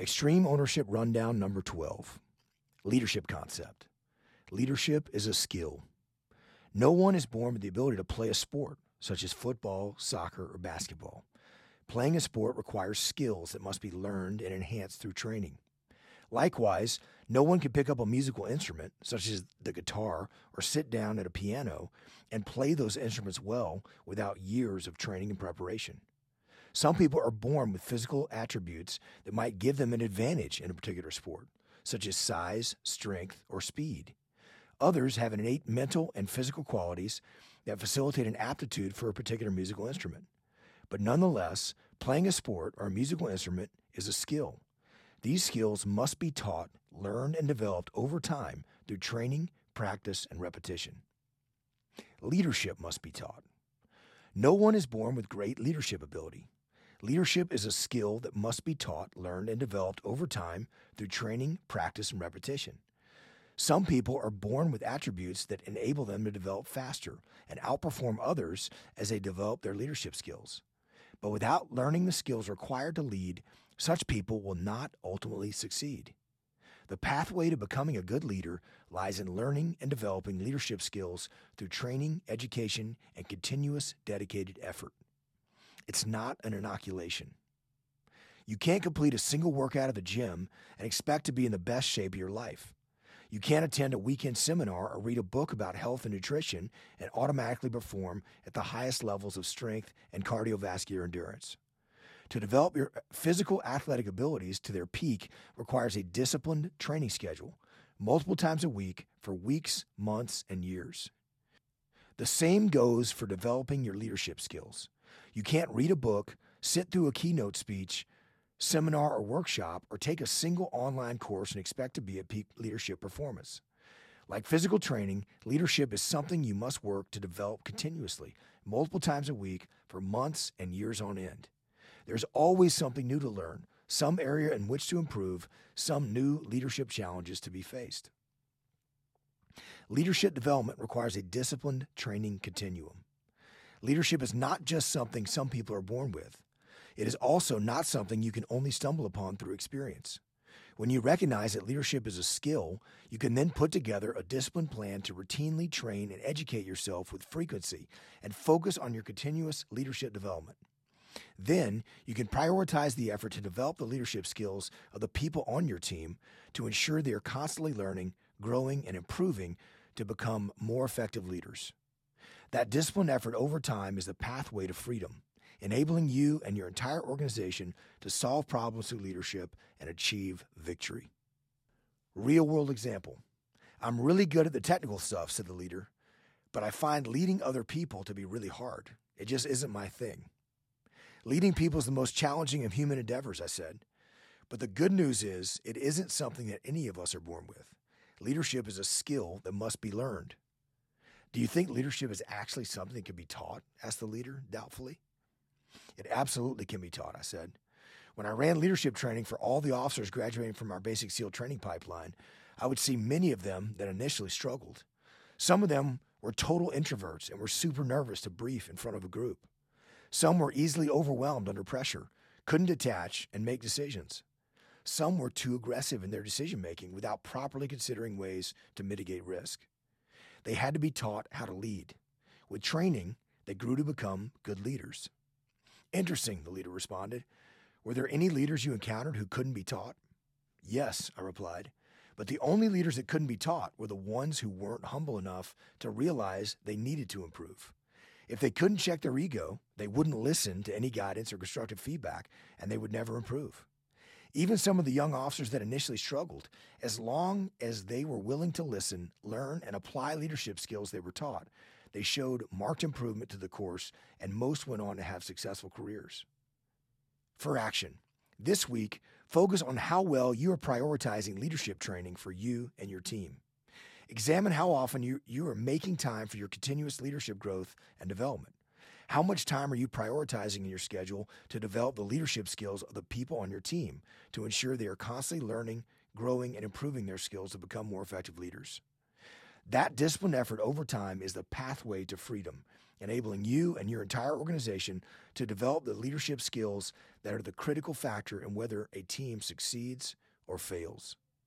Extreme Ownership Rundown number 12 Leadership Concept. Leadership is a skill. No one is born with the ability to play a sport, such as football, soccer, or basketball. Playing a sport requires skills that must be learned and enhanced through training. Likewise, no one can pick up a musical instrument, such as the guitar, or sit down at a piano and play those instruments well without years of training and preparation. Some people are born with physical attributes that might give them an advantage in a particular sport, such as size, strength, or speed. Others have innate mental and physical qualities that facilitate an aptitude for a particular musical instrument. But nonetheless, playing a sport or a musical instrument is a skill. These skills must be taught, learned, and developed over time through training, practice, and repetition. Leadership must be taught. No one is born with great leadership ability. Leadership is a skill that must be taught, learned, and developed over time through training, practice, and repetition. Some people are born with attributes that enable them to develop faster and outperform others as they develop their leadership skills. But without learning the skills required to lead, such people will not ultimately succeed. The pathway to becoming a good leader lies in learning and developing leadership skills through training, education, and continuous dedicated effort. It's not an inoculation. You can't complete a single workout at the gym and expect to be in the best shape of your life. You can't attend a weekend seminar or read a book about health and nutrition and automatically perform at the highest levels of strength and cardiovascular endurance. To develop your uh, physical athletic abilities to their peak requires a disciplined training schedule, multiple times a week for weeks, months, and years. The same goes for developing your leadership skills. You can't read a book, sit through a keynote speech, seminar, or workshop, or take a single online course and expect to be at peak leadership performance. Like physical training, leadership is something you must work to develop continuously, multiple times a week, for months and years on end. There's always something new to learn, some area in which to improve, some new leadership challenges to be faced. Leadership development requires a disciplined training continuum. Leadership is not just something some people are born with. It is also not something you can only stumble upon through experience. When you recognize that leadership is a skill, you can then put together a disciplined plan to routinely train and educate yourself with frequency and focus on your continuous leadership development. Then you can prioritize the effort to develop the leadership skills of the people on your team to ensure they are constantly learning, growing, and improving to become more effective leaders. That disciplined effort over time is the pathway to freedom enabling you and your entire organization to solve problems through leadership and achieve victory. Real world example I'm really good at the technical stuff, said the leader, but I find leading other people to be really hard. It just isn't my thing. Leading people is the most challenging of human endeavors, I said. But the good news is, it isn't something that any of us are born with. Leadership is a skill that must be learned. Do you think leadership is actually something that can be taught? asked the leader doubtfully. It absolutely can be taught, I said. When I ran leadership training for all the officers graduating from our basic SEAL training pipeline, I would see many of them that initially struggled. Some of them were total introverts and were super nervous to brief in front of a group. Some were easily overwhelmed under pressure, couldn't detach and make decisions. Some were too aggressive in their decision making without properly considering ways to mitigate risk. They had to be taught how to lead. With training, they grew to become good leaders. Interesting, the leader responded. Were there any leaders you encountered who couldn't be taught? Yes, I replied. But the only leaders that couldn't be taught were the ones who weren't humble enough to realize they needed to improve. If they couldn't check their ego, they wouldn't listen to any guidance or constructive feedback, and they would never improve. Even some of the young officers that initially struggled, as long as they were willing to listen, learn, and apply leadership skills they were taught, they showed marked improvement to the course, and most went on to have successful careers. For action, this week, focus on how well you are prioritizing leadership training for you and your team. Examine how often you, you are making time for your continuous leadership growth and development. How much time are you prioritizing in your schedule to develop the leadership skills of the people on your team to ensure they are constantly learning, growing, and improving their skills to become more effective leaders? That disciplined effort over time is the pathway to freedom, enabling you and your entire organization to develop the leadership skills that are the critical factor in whether a team succeeds or fails.